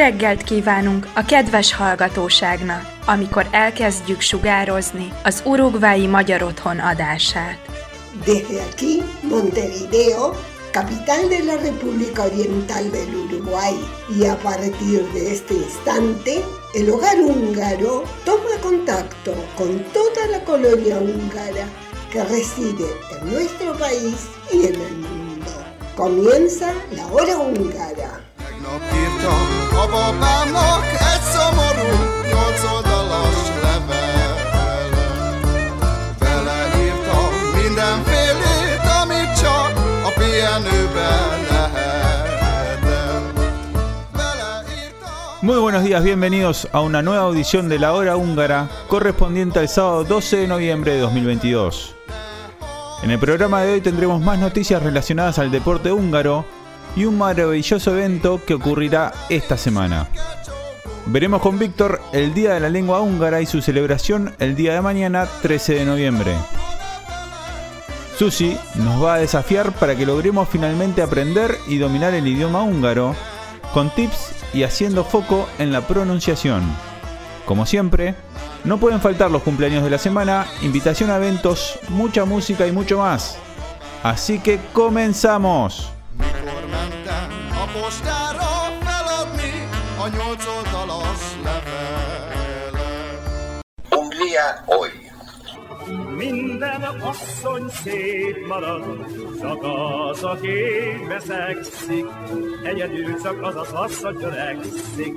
reggelt kívánunk a kedves hallgatóságnak, amikor elkezdjük sugározni az urugvái magyar otthon adását. Desde aquí, Montevideo, capital de la República Oriental del Uruguay, y a partir de este instante, el hogar húngaro toma contacto con toda la colonia húngara que reside en nuestro país y en el mundo. Comienza la hora húngara. Muy buenos días, bienvenidos a una nueva audición de la hora húngara correspondiente al sábado 12 de noviembre de 2022. En el programa de hoy tendremos más noticias relacionadas al deporte húngaro y un maravilloso evento que ocurrirá esta semana. Veremos con Víctor el Día de la Lengua Húngara y su celebración el día de mañana 13 de noviembre. Susi nos va a desafiar para que logremos finalmente aprender y dominar el idioma húngaro con tips y haciendo foco en la pronunciación. Como siempre, no pueden faltar los cumpleaños de la semana, invitación a eventos, mucha música y mucho más. Así que comenzamos. Postára feladni a nyolc oldalas levelet. Hungría hoy. Minden asszony szép marad, csak az, aki veszekszik, egyedül csak az az asszony törekszik.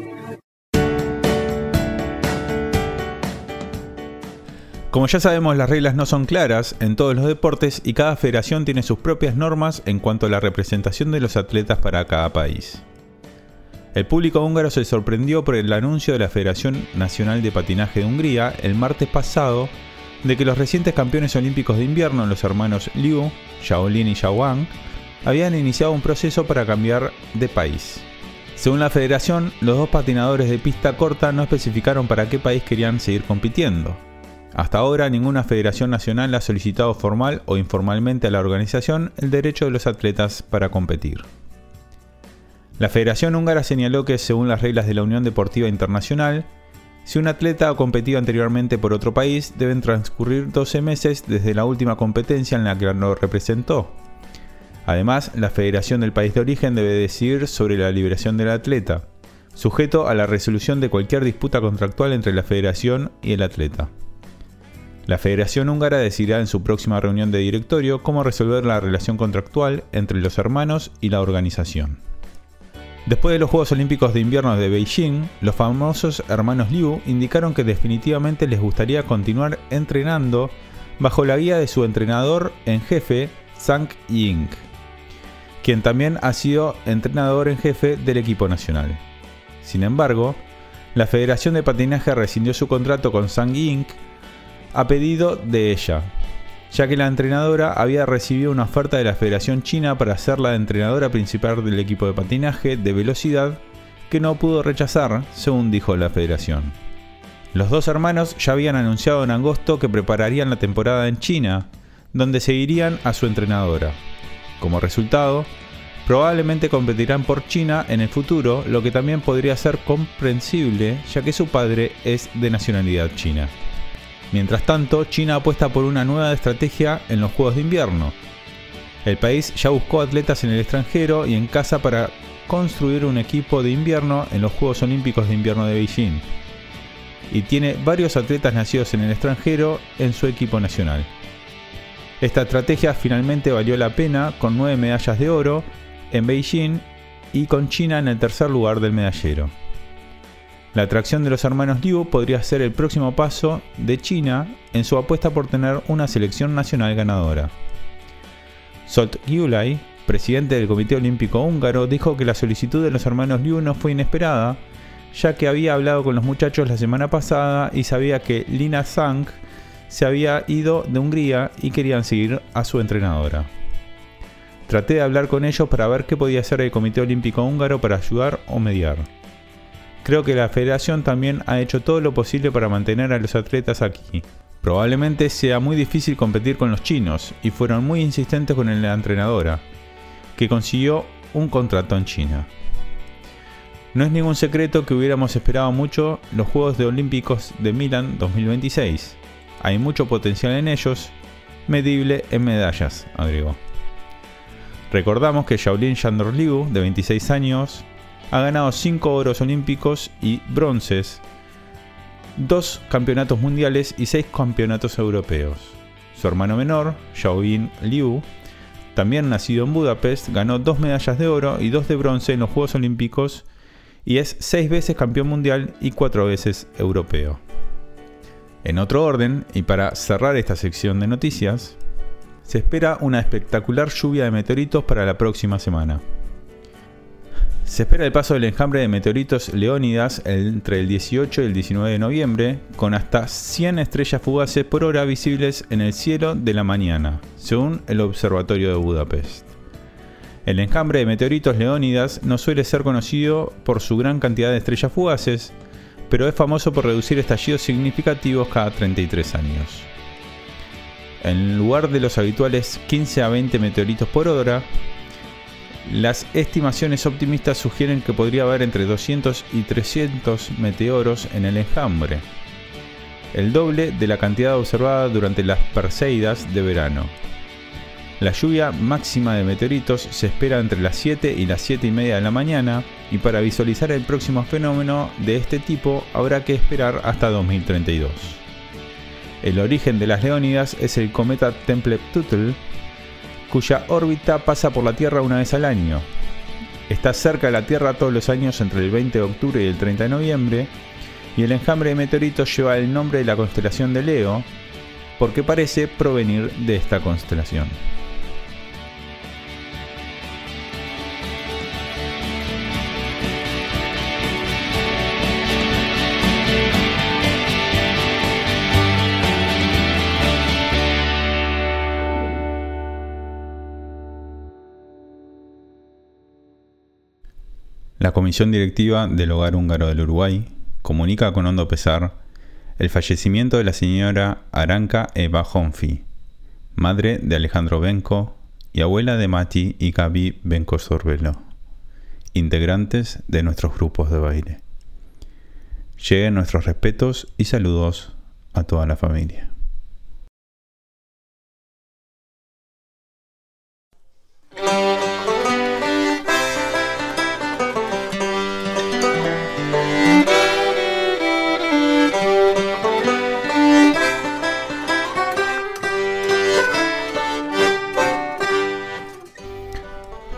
Como ya sabemos, las reglas no son claras en todos los deportes y cada federación tiene sus propias normas en cuanto a la representación de los atletas para cada país. El público húngaro se sorprendió por el anuncio de la Federación Nacional de Patinaje de Hungría el martes pasado de que los recientes campeones olímpicos de invierno, los hermanos Liu, Shaolin y Wang, habían iniciado un proceso para cambiar de país. Según la federación, los dos patinadores de pista corta no especificaron para qué país querían seguir compitiendo. Hasta ahora ninguna federación nacional ha solicitado formal o informalmente a la organización el derecho de los atletas para competir. La Federación Húngara señaló que, según las reglas de la Unión Deportiva Internacional, si un atleta ha competido anteriormente por otro país, deben transcurrir 12 meses desde la última competencia en la que lo representó. Además, la federación del país de origen debe decidir sobre la liberación del atleta, sujeto a la resolución de cualquier disputa contractual entre la federación y el atleta. La Federación Húngara decidirá en su próxima reunión de directorio cómo resolver la relación contractual entre los hermanos y la organización. Después de los Juegos Olímpicos de Invierno de Beijing, los famosos hermanos Liu indicaron que definitivamente les gustaría continuar entrenando bajo la guía de su entrenador en jefe, Zhang Ying, quien también ha sido entrenador en jefe del equipo nacional. Sin embargo, la Federación de Patinaje rescindió su contrato con Zhang Ying a pedido de ella, ya que la entrenadora había recibido una oferta de la Federación China para ser la entrenadora principal del equipo de patinaje de velocidad que no pudo rechazar, según dijo la Federación. Los dos hermanos ya habían anunciado en agosto que prepararían la temporada en China, donde seguirían a su entrenadora. Como resultado, probablemente competirán por China en el futuro, lo que también podría ser comprensible ya que su padre es de nacionalidad china. Mientras tanto, China apuesta por una nueva estrategia en los Juegos de Invierno. El país ya buscó atletas en el extranjero y en casa para construir un equipo de invierno en los Juegos Olímpicos de Invierno de Beijing. Y tiene varios atletas nacidos en el extranjero en su equipo nacional. Esta estrategia finalmente valió la pena con nueve medallas de oro en Beijing y con China en el tercer lugar del medallero. La atracción de los hermanos Liu podría ser el próximo paso de China en su apuesta por tener una selección nacional ganadora. Solt Gyulay, presidente del Comité Olímpico Húngaro, dijo que la solicitud de los hermanos Liu no fue inesperada, ya que había hablado con los muchachos la semana pasada y sabía que Lina Zhang se había ido de Hungría y querían seguir a su entrenadora. Traté de hablar con ellos para ver qué podía hacer el Comité Olímpico Húngaro para ayudar o mediar. Creo que la federación también ha hecho todo lo posible para mantener a los atletas aquí. Probablemente sea muy difícil competir con los chinos y fueron muy insistentes con la entrenadora, que consiguió un contrato en China. No es ningún secreto que hubiéramos esperado mucho los Juegos de Olímpicos de Milán 2026. Hay mucho potencial en ellos, medible en medallas, agregó. Recordamos que Shaolin Liu, de 26 años, ha ganado 5 oros olímpicos y bronces, 2 campeonatos mundiales y 6 campeonatos europeos. Su hermano menor, Xiaoyin Liu, también nacido en Budapest, ganó 2 medallas de oro y 2 de bronce en los Juegos Olímpicos y es 6 veces campeón mundial y 4 veces europeo. En otro orden, y para cerrar esta sección de noticias, se espera una espectacular lluvia de meteoritos para la próxima semana. Se espera el paso del enjambre de meteoritos Leónidas entre el 18 y el 19 de noviembre, con hasta 100 estrellas fugaces por hora visibles en el cielo de la mañana, según el Observatorio de Budapest. El enjambre de meteoritos Leónidas no suele ser conocido por su gran cantidad de estrellas fugaces, pero es famoso por reducir estallidos significativos cada 33 años. En lugar de los habituales 15 a 20 meteoritos por hora, las estimaciones optimistas sugieren que podría haber entre 200 y 300 meteoros en el enjambre, el doble de la cantidad observada durante las Perseidas de verano. La lluvia máxima de meteoritos se espera entre las 7 y las 7 y media de la mañana y para visualizar el próximo fenómeno de este tipo habrá que esperar hasta 2032. El origen de las Leónidas es el cometa Tempel-Tuttle cuya órbita pasa por la Tierra una vez al año. Está cerca de la Tierra todos los años entre el 20 de octubre y el 30 de noviembre, y el enjambre de meteoritos lleva el nombre de la constelación de Leo, porque parece provenir de esta constelación. La Comisión Directiva del Hogar Húngaro del Uruguay comunica con hondo pesar el fallecimiento de la señora Aranca Eva Honfi, madre de Alejandro Benco y abuela de Mati y Gaby Benco Sorbelo, integrantes de nuestros grupos de baile. Lleguen nuestros respetos y saludos a toda la familia.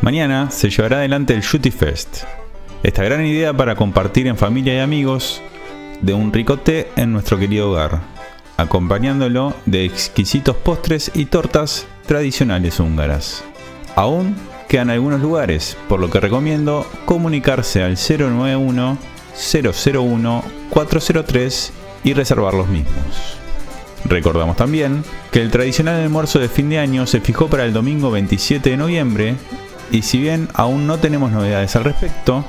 Mañana se llevará adelante el Shooty Fest, esta gran idea para compartir en familia y amigos de un rico té en nuestro querido hogar, acompañándolo de exquisitos postres y tortas tradicionales húngaras. Aún quedan algunos lugares, por lo que recomiendo comunicarse al 091 001 403 y reservar los mismos. Recordamos también que el tradicional almuerzo de fin de año se fijó para el domingo 27 de noviembre y si bien aún no tenemos novedades al respecto,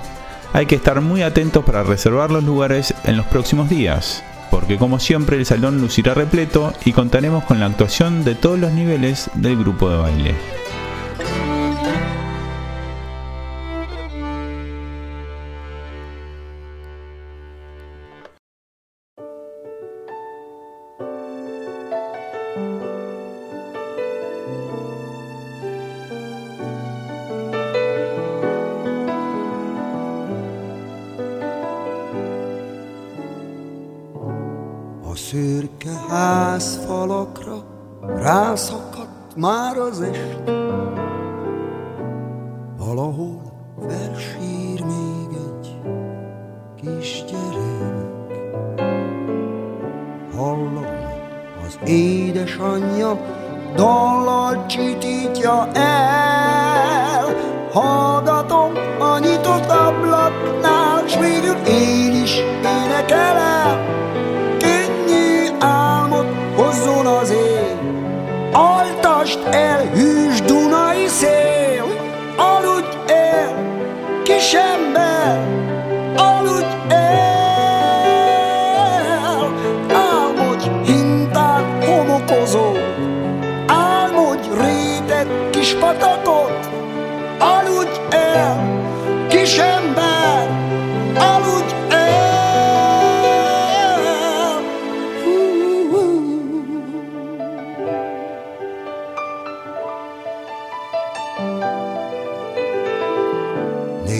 hay que estar muy atentos para reservar los lugares en los próximos días, porque como siempre el salón lucirá repleto y contaremos con la actuación de todos los niveles del grupo de baile. Rászakadt már az est. Valahol felsír még egy kisgyerek. Hallom, az édesanyja dallal csitítja el. Hallgatom a nyitott ablaknál, s végül én is énekelem. Kisember, aludj el, álmodj hintán homokozó, álmodj réteg kis aludj el, kisember,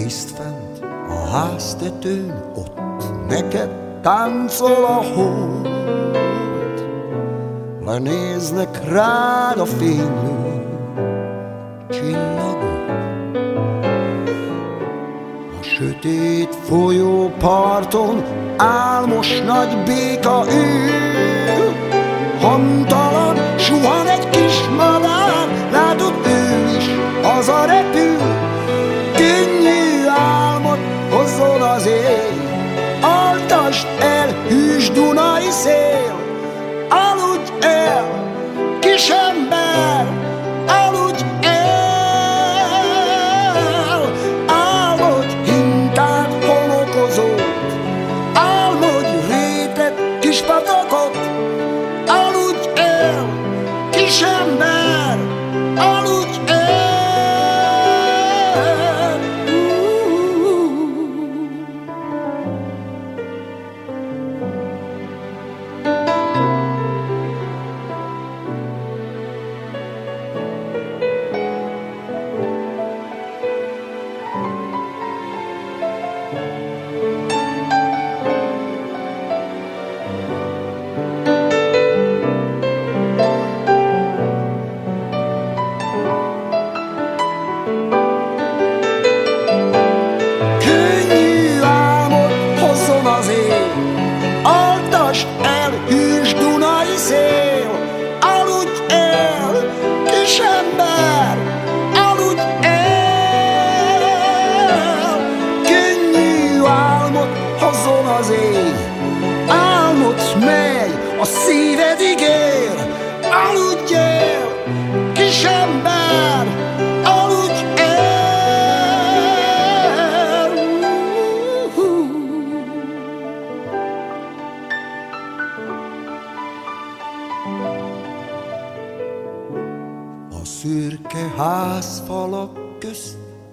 Nézd fent a háztetőn, ott neked táncol a hold. Lenéznek rád a fénylő csillagok. A sötét folyó parton álmos nagy béka ül. Hamtalan suhan egy kis madár, látod ő is haza repül. Altasd el Dunai szél.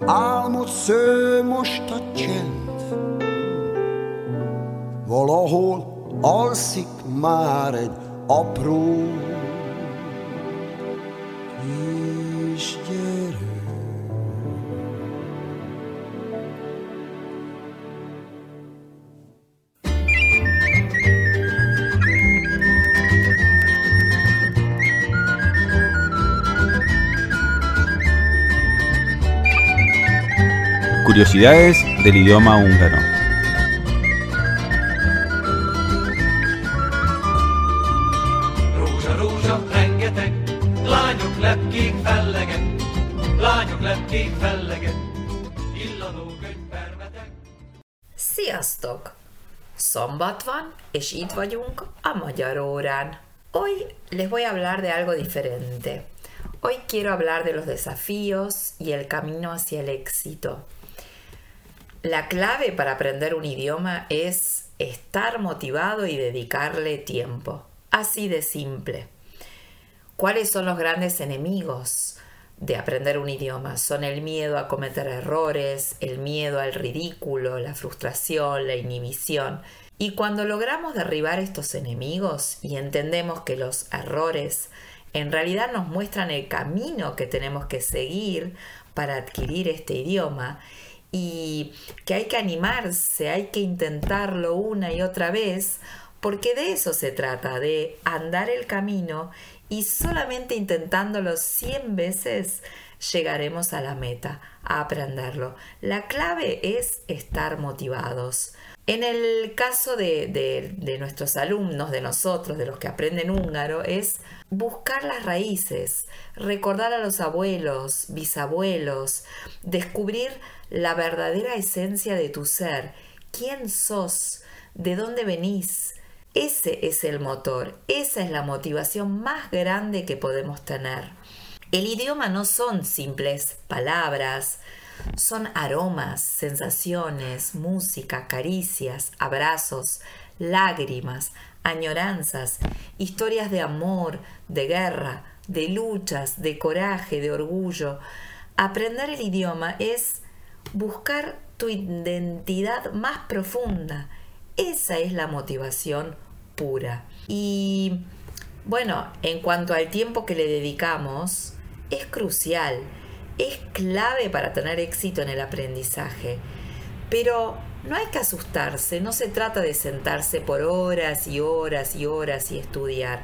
Álmot sző most a csend. Valahol alszik már egy apró Curiosidades del idioma húngaro. Sziasztok! Szombat van, és itt vagyunk a Magyar órán. Hoy les voy a hablar de algo diferente. Hoy quiero hablar de los desafíos y el camino hacia el éxito. La clave para aprender un idioma es estar motivado y dedicarle tiempo. Así de simple. ¿Cuáles son los grandes enemigos de aprender un idioma? Son el miedo a cometer errores, el miedo al ridículo, la frustración, la inhibición. Y cuando logramos derribar estos enemigos y entendemos que los errores en realidad nos muestran el camino que tenemos que seguir para adquirir este idioma y que hay que animarse, hay que intentarlo una y otra vez, porque de eso se trata, de andar el camino y solamente intentándolo 100 veces llegaremos a la meta, a aprenderlo. La clave es estar motivados. En el caso de, de- nuestros alumnos, de nosotros, de los que aprenden húngaro, es buscar las raíces, recordar a los abuelos, bisabuelos, descubrir la verdadera esencia de tu ser, quién sos, de dónde venís. Ese es el motor, esa es la motivación más grande que podemos tener. El idioma no son simples palabras, son aromas, sensaciones, música, caricias, abrazos, lágrimas, añoranzas, historias de amor, de guerra, de luchas, de coraje, de orgullo. Aprender el idioma es buscar tu identidad más profunda. Esa es la motivación pura. Y bueno, en cuanto al tiempo que le dedicamos, es crucial, es clave para tener éxito en el aprendizaje. Pero no hay que asustarse, no se trata de sentarse por horas y horas y horas y estudiar.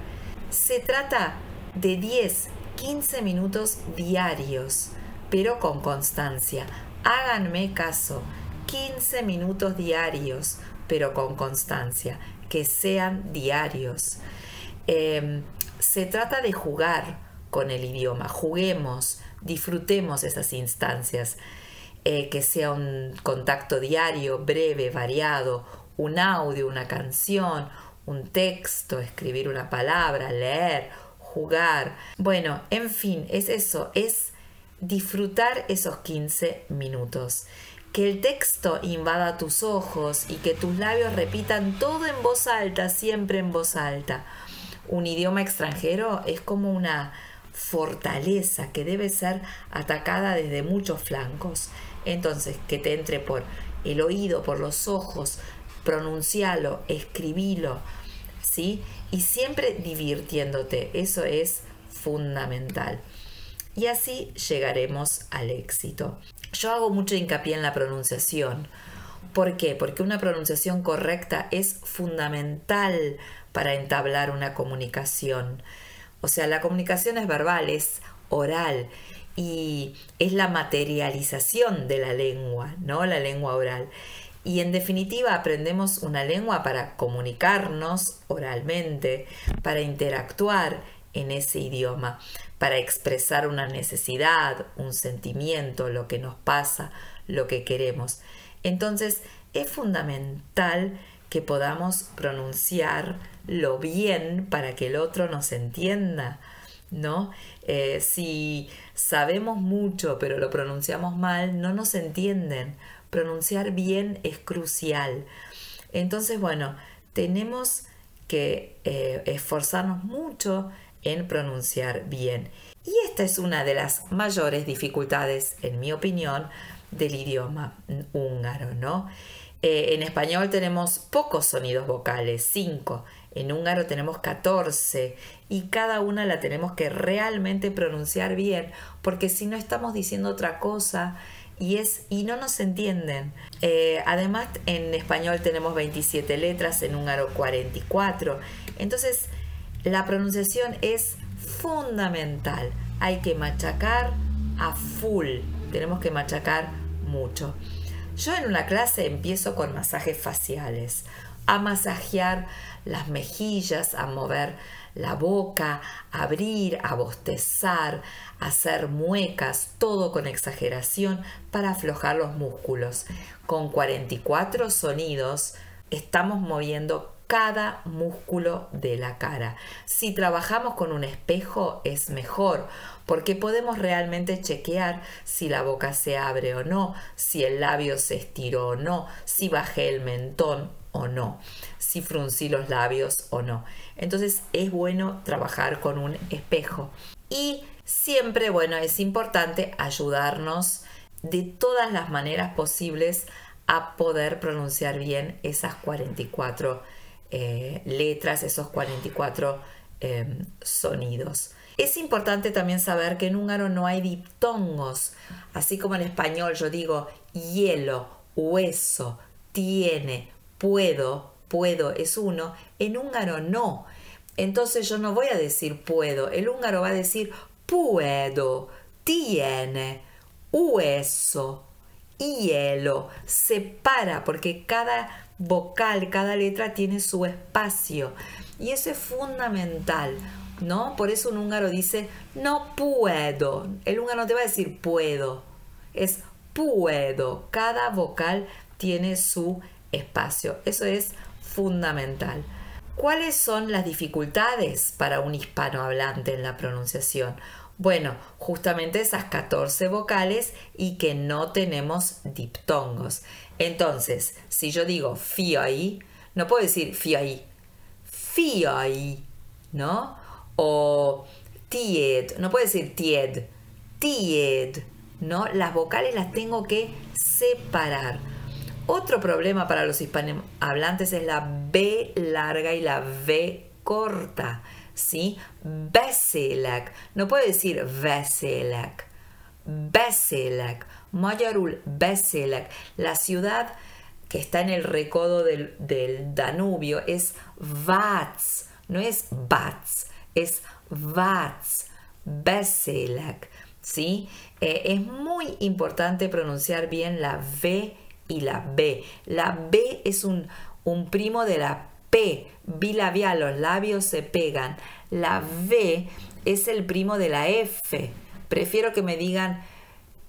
Se trata de 10, 15 minutos diarios, pero con constancia. Háganme caso, 15 minutos diarios, pero con constancia, que sean diarios. Em, se trata de jugar con el idioma, juguemos, disfrutemos esas instancias, eh, que sea un contacto diario, breve, variado, un audio, una canción, un texto, escribir una palabra, leer, jugar. Bueno, en fin, es eso, es disfrutar esos 15 minutos. Que el texto invada tus ojos y que tus labios repitan todo en voz alta, siempre en voz alta un idioma extranjero es como una fortaleza que debe ser atacada desde muchos flancos. Entonces, que te entre por el oído, por los ojos, pronuncialo, escribilo, ¿sí? Y siempre divirtiéndote, eso es fundamental. Y así llegaremos al éxito. Yo hago mucho hincapié en la pronunciación. ¿Por qué? Porque una pronunciación correcta es fundamental para entablar una comunicación. O sea, la comunicación es verbal, es oral y es la materialización de la lengua, ¿no? La lengua oral. Y en definitiva aprendemos una lengua para comunicarnos oralmente, para interactuar en ese idioma, para expresar una necesidad, un sentimiento, lo que nos pasa, lo que queremos. Entonces es fundamental que podamos pronunciar lo bien para que el otro nos entienda, ¿no? Eh, si sabemos mucho pero lo pronunciamos mal, no nos entienden. Pronunciar bien es crucial. Entonces, bueno, tenemos que eh, esforzarnos mucho en pronunciar bien. Y esta es una de las mayores dificultades, en mi opinión, del idioma húngaro, ¿no? Eh, en español tenemos pocos sonidos vocales, 5. En húngaro tenemos 14 y cada una la tenemos que realmente pronunciar bien porque si no estamos diciendo otra cosa y, es, y no nos entienden. Eh, además en español tenemos 27 letras, en húngaro 44. Entonces la pronunciación es fundamental. Hay que machacar a full. Tenemos que machacar mucho. Yo en una clase empiezo con masajes faciales, a masajear las mejillas, a mover la boca, a abrir, a bostezar, a hacer muecas, todo con exageración para aflojar los músculos. Con 44 sonidos estamos moviendo cada músculo de la cara. Si trabajamos con un espejo es mejor porque podemos realmente chequear si la boca se abre o no, si el labio se estiró o no, si bajé el mentón o no, si fruncí los labios o no. Entonces es bueno trabajar con un espejo. Y siempre, bueno, es importante ayudarnos de todas las maneras posibles a poder pronunciar bien esas 44 eh, letras, esos 44 em, sonidos. Es importante también saber que en húngaro no hay diptongos, así como en español yo digo hielo, hueso, tiene, puedo, puedo es uno, en húngaro no. Entonces yo no voy a decir puedo, el húngaro va a decir puedo, tiene, hueso, hielo, separa porque cada vocal, cada letra tiene su espacio y eso es fundamental. ¿no? Por eso un húngaro dice no puedo. El húngaro no te va a decir puedo, es puedo. Cada vocal tiene su espacio. Eso es fundamental. ¿Cuáles son las dificultades para un hispanohablante en la pronunciación? Bueno, justamente esas 14 vocales y que no tenemos diptongos. Entonces, si yo digo fío ahí, no puedo decir fío ahí, fío ahí, ¿no? o tied, no puedo decir tied, tied, ¿no? Las vocales las tengo que separar. Otro problema para los hispanohablantes es la B larga y la V corta. ¿Sí? Veselek. No puedo decir Veselek. Veselek. Magyarul Veselek. La ciudad que está en el recodo del, Danubio es Vats. No es Vats. Es Vats. Veselek. ¿Sí? Eh, es muy importante pronunciar bien la V y la B. La B es un, un primo de la P, bilabial, los labios se pegan. La V es el primo de la F. Prefiero que me digan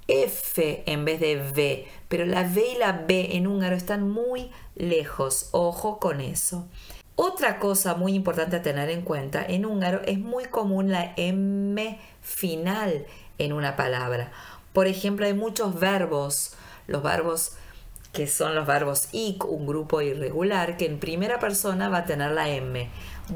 F en vez de V, pero la V y la B en húngaro están muy lejos. Ojo con eso. Otra cosa muy importante a tener en cuenta, en húngaro es muy común la M final en una palabra. Por ejemplo, hay muchos verbos, los verbos que son los verbos ik, un grupo irregular, que en primera persona va a tener la M.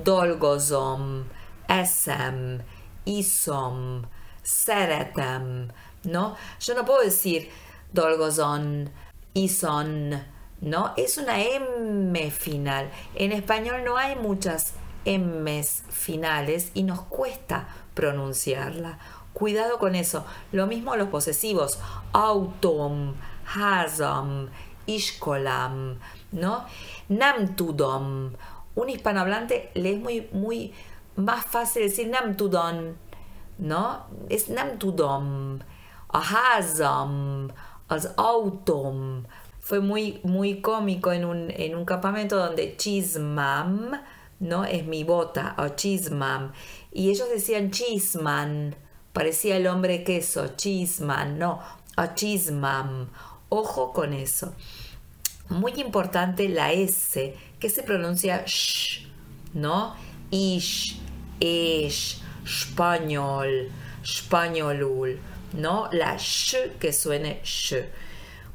Dolgozom, esem, isom, szeretem, ¿no? Yo no puedo decir dolgozon, ison, ¿no? Es una M final. En español no hay muchas M's finales y nos cuesta pronunciarla. Cuidado con eso. Lo mismo los posesivos. Autom, hazam, ishkolam, ¿no? Namtudom. Un hispanohablante le es muy, muy más fácil decir namtudon, ¿no? Es namtudom. Hazam, az autom. Fue muy, muy cómico en un, en un campamento donde chismam, ¿no? Es mi bota, o chismam. Y ellos decían chisman, parecía el hombre queso, chisman, no, o chismam. Ojo con eso. Muy importante la S, que se pronuncia sh, ¿no? Ish, ish, español, españolul, ¿no? La sh que suene sh.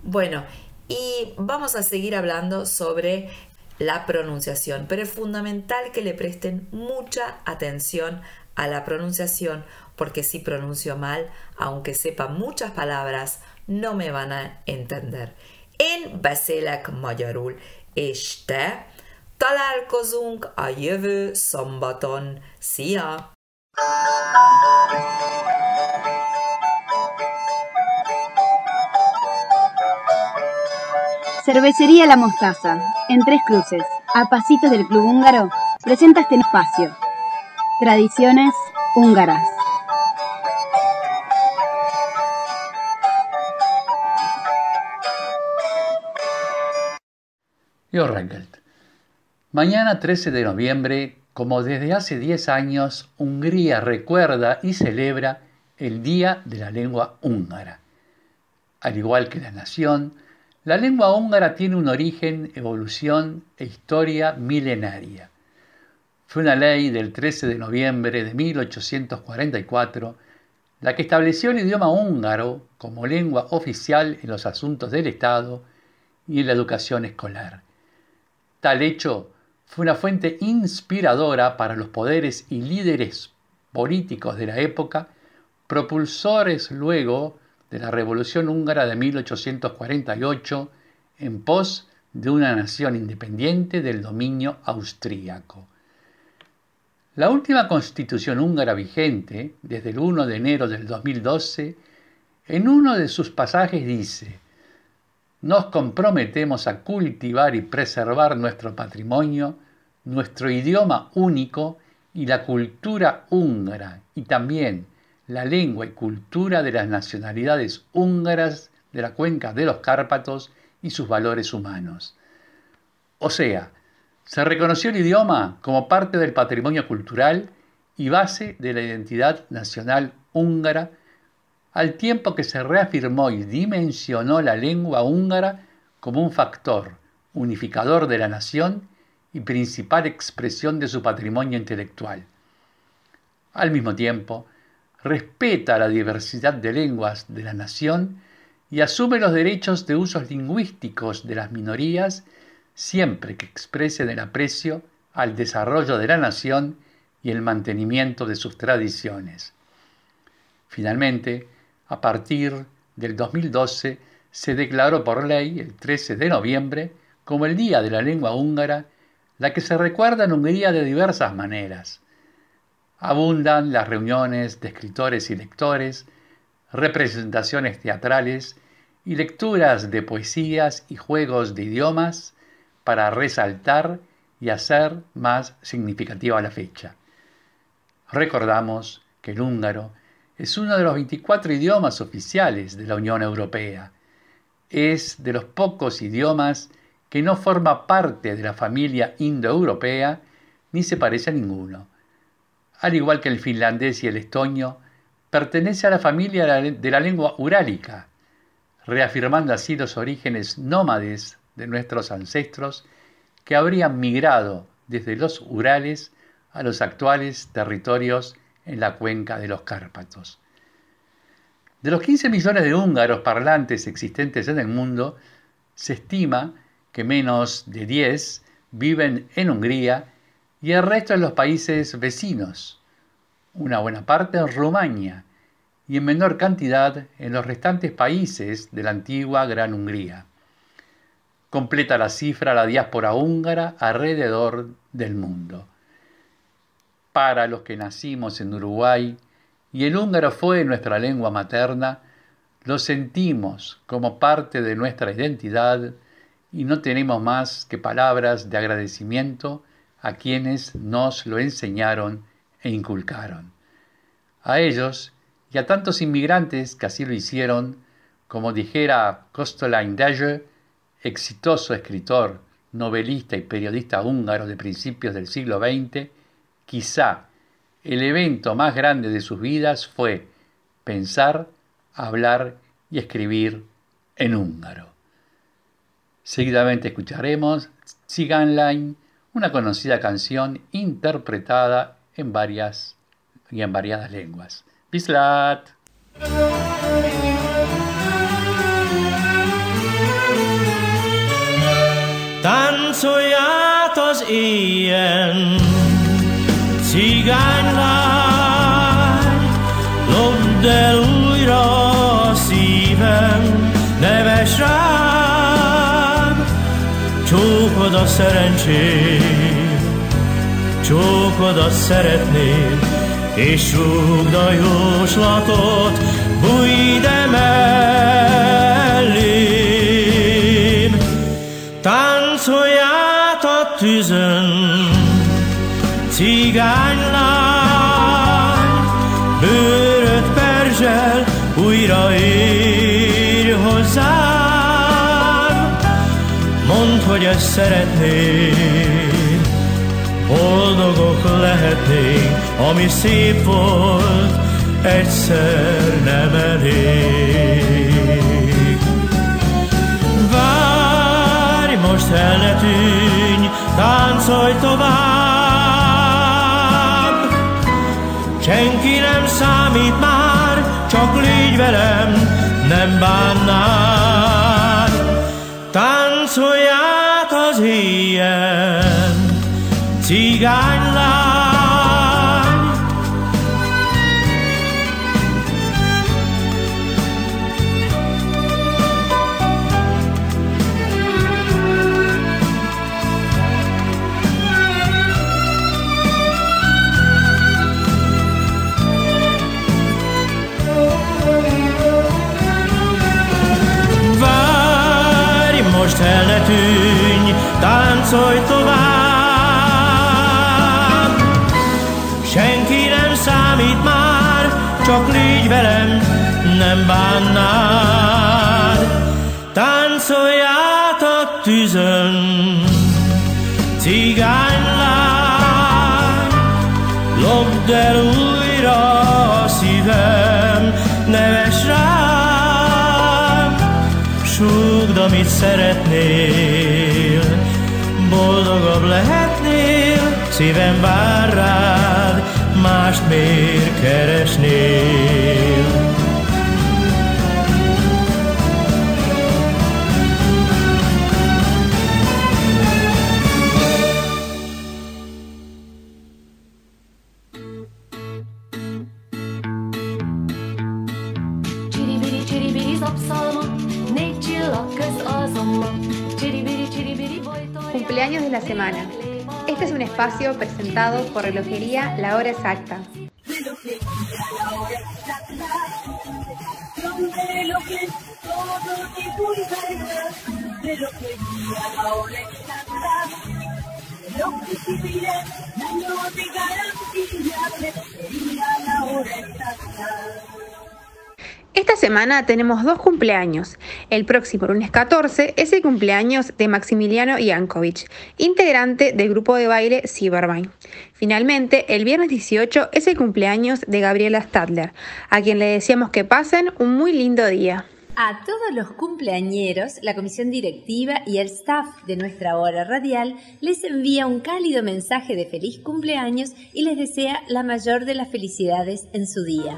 Bueno, y vamos a seguir hablando sobre la pronunciación, pero es fundamental que le presten mucha atención a la pronunciación porque si pronuncio mal, aunque sepa muchas palabras, no me van a entender. Én beszélek magyarul, és te? Találkozunk a jövő szombaton. Szia! Cervecería La Mostaza, en Tres Cruces, a pasitos del Club Húngaro, presenta este espacio. Tradiciones húngaras. Mañana 13 de noviembre, como desde hace 10 años, Hungría recuerda y celebra el Día de la Lengua Húngara. Al igual que la nación, la lengua húngara tiene un origen, evolución e historia milenaria. Fue una ley del 13 de noviembre de 1844 la que estableció el idioma húngaro como lengua oficial en los asuntos del Estado y en la educación escolar. Tal hecho fue una fuente inspiradora para los poderes y líderes políticos de la época, propulsores luego de la Revolución húngara de 1848 en pos de una nación independiente del dominio austríaco. La última constitución húngara vigente, desde el 1 de enero del 2012, en uno de sus pasajes dice, nos comprometemos a cultivar y preservar nuestro patrimonio, nuestro idioma único y la cultura húngara y también la lengua y cultura de las nacionalidades húngaras de la cuenca de los Cárpatos y sus valores humanos. O sea, se reconoció el idioma como parte del patrimonio cultural y base de la identidad nacional húngara al tiempo que se reafirmó y dimensionó la lengua húngara como un factor unificador de la nación y principal expresión de su patrimonio intelectual. Al mismo tiempo, respeta la diversidad de lenguas de la nación y asume los derechos de usos lingüísticos de las minorías siempre que expresen el aprecio al desarrollo de la nación y el mantenimiento de sus tradiciones. Finalmente, a partir del 2012 se declaró por ley el 13 de noviembre como el Día de la Lengua Húngara, la que se recuerda en Hungría de diversas maneras. Abundan las reuniones de escritores y lectores, representaciones teatrales y lecturas de poesías y juegos de idiomas para resaltar y hacer más significativa la fecha. Recordamos que el húngaro es uno de los 24 idiomas oficiales de la Unión Europea. Es de los pocos idiomas que no forma parte de la familia indoeuropea ni se parece a ninguno. Al igual que el finlandés y el estonio, pertenece a la familia de la lengua urálica, reafirmando así los orígenes nómades de nuestros ancestros que habrían migrado desde los Urales a los actuales territorios en la cuenca de los Cárpatos. De los 15 millones de húngaros parlantes existentes en el mundo, se estima que menos de 10 viven en Hungría y el resto en los países vecinos, una buena parte en Rumania y en menor cantidad en los restantes países de la antigua Gran Hungría. Completa la cifra la diáspora húngara alrededor del mundo. Para los que nacimos en Uruguay y el húngaro fue nuestra lengua materna, lo sentimos como parte de nuestra identidad y no tenemos más que palabras de agradecimiento a quienes nos lo enseñaron e inculcaron. A ellos y a tantos inmigrantes que así lo hicieron, como dijera Kostolain Deje, exitoso escritor, novelista y periodista húngaro de principios del siglo XX, quizá el evento más grande de sus vidas fue pensar, hablar y escribir en húngaro. Seguidamente escucharemos Line, una conocida canción interpretada en varias y en variadas lenguas. Táncolját az éjjel, cigánylány, lopd el újra a szívem, neves rám, csókod a szerencsét, csókod a szeretnéd, és rúgd a jóslatot, bújj de mellém. Táncolj át a tűzön, cigánylány, bőröd perzsel, újra írj hozzám. Mondd, hogy ezt szeretnéd, boldogok lehetnénk, ami szép volt, egyszer nem elég. Várj, most el ne tűnj, táncolj tovább, senki nem számít már, csak légy velem, nem bánnád. Táncolj át az éjjel, cigánylány. Lopd el újra a szívem, neves rám, súgd, amit szeretnél, boldogabb lehetnél, szívem vár rád, mást miért keresnél? Espacio presentado por Relojería La Hora Exacta. Esta semana tenemos dos cumpleaños. El próximo lunes 14 es el cumpleaños de Maximiliano Yankovic, integrante del grupo de baile Cybervine. Finalmente, el viernes 18 es el cumpleaños de Gabriela Stadler, a quien le deseamos que pasen un muy lindo día. A todos los cumpleañeros, la comisión directiva y el staff de nuestra hora radial les envía un cálido mensaje de feliz cumpleaños y les desea la mayor de las felicidades en su día.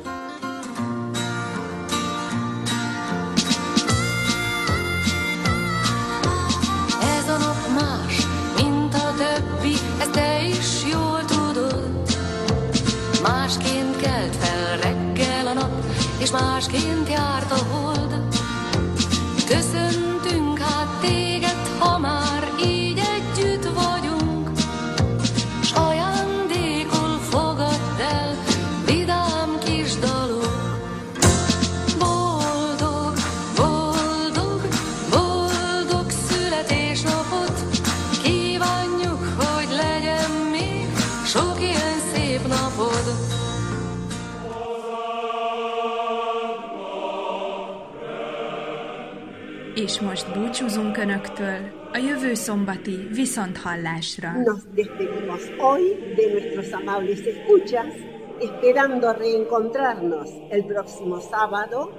Búcsúzunk Önöktől a jövő szombati viszonthallásra. Nos despedimos hoy de nuestros amables escuchas, esperando reencontrarnos el próximo sábado.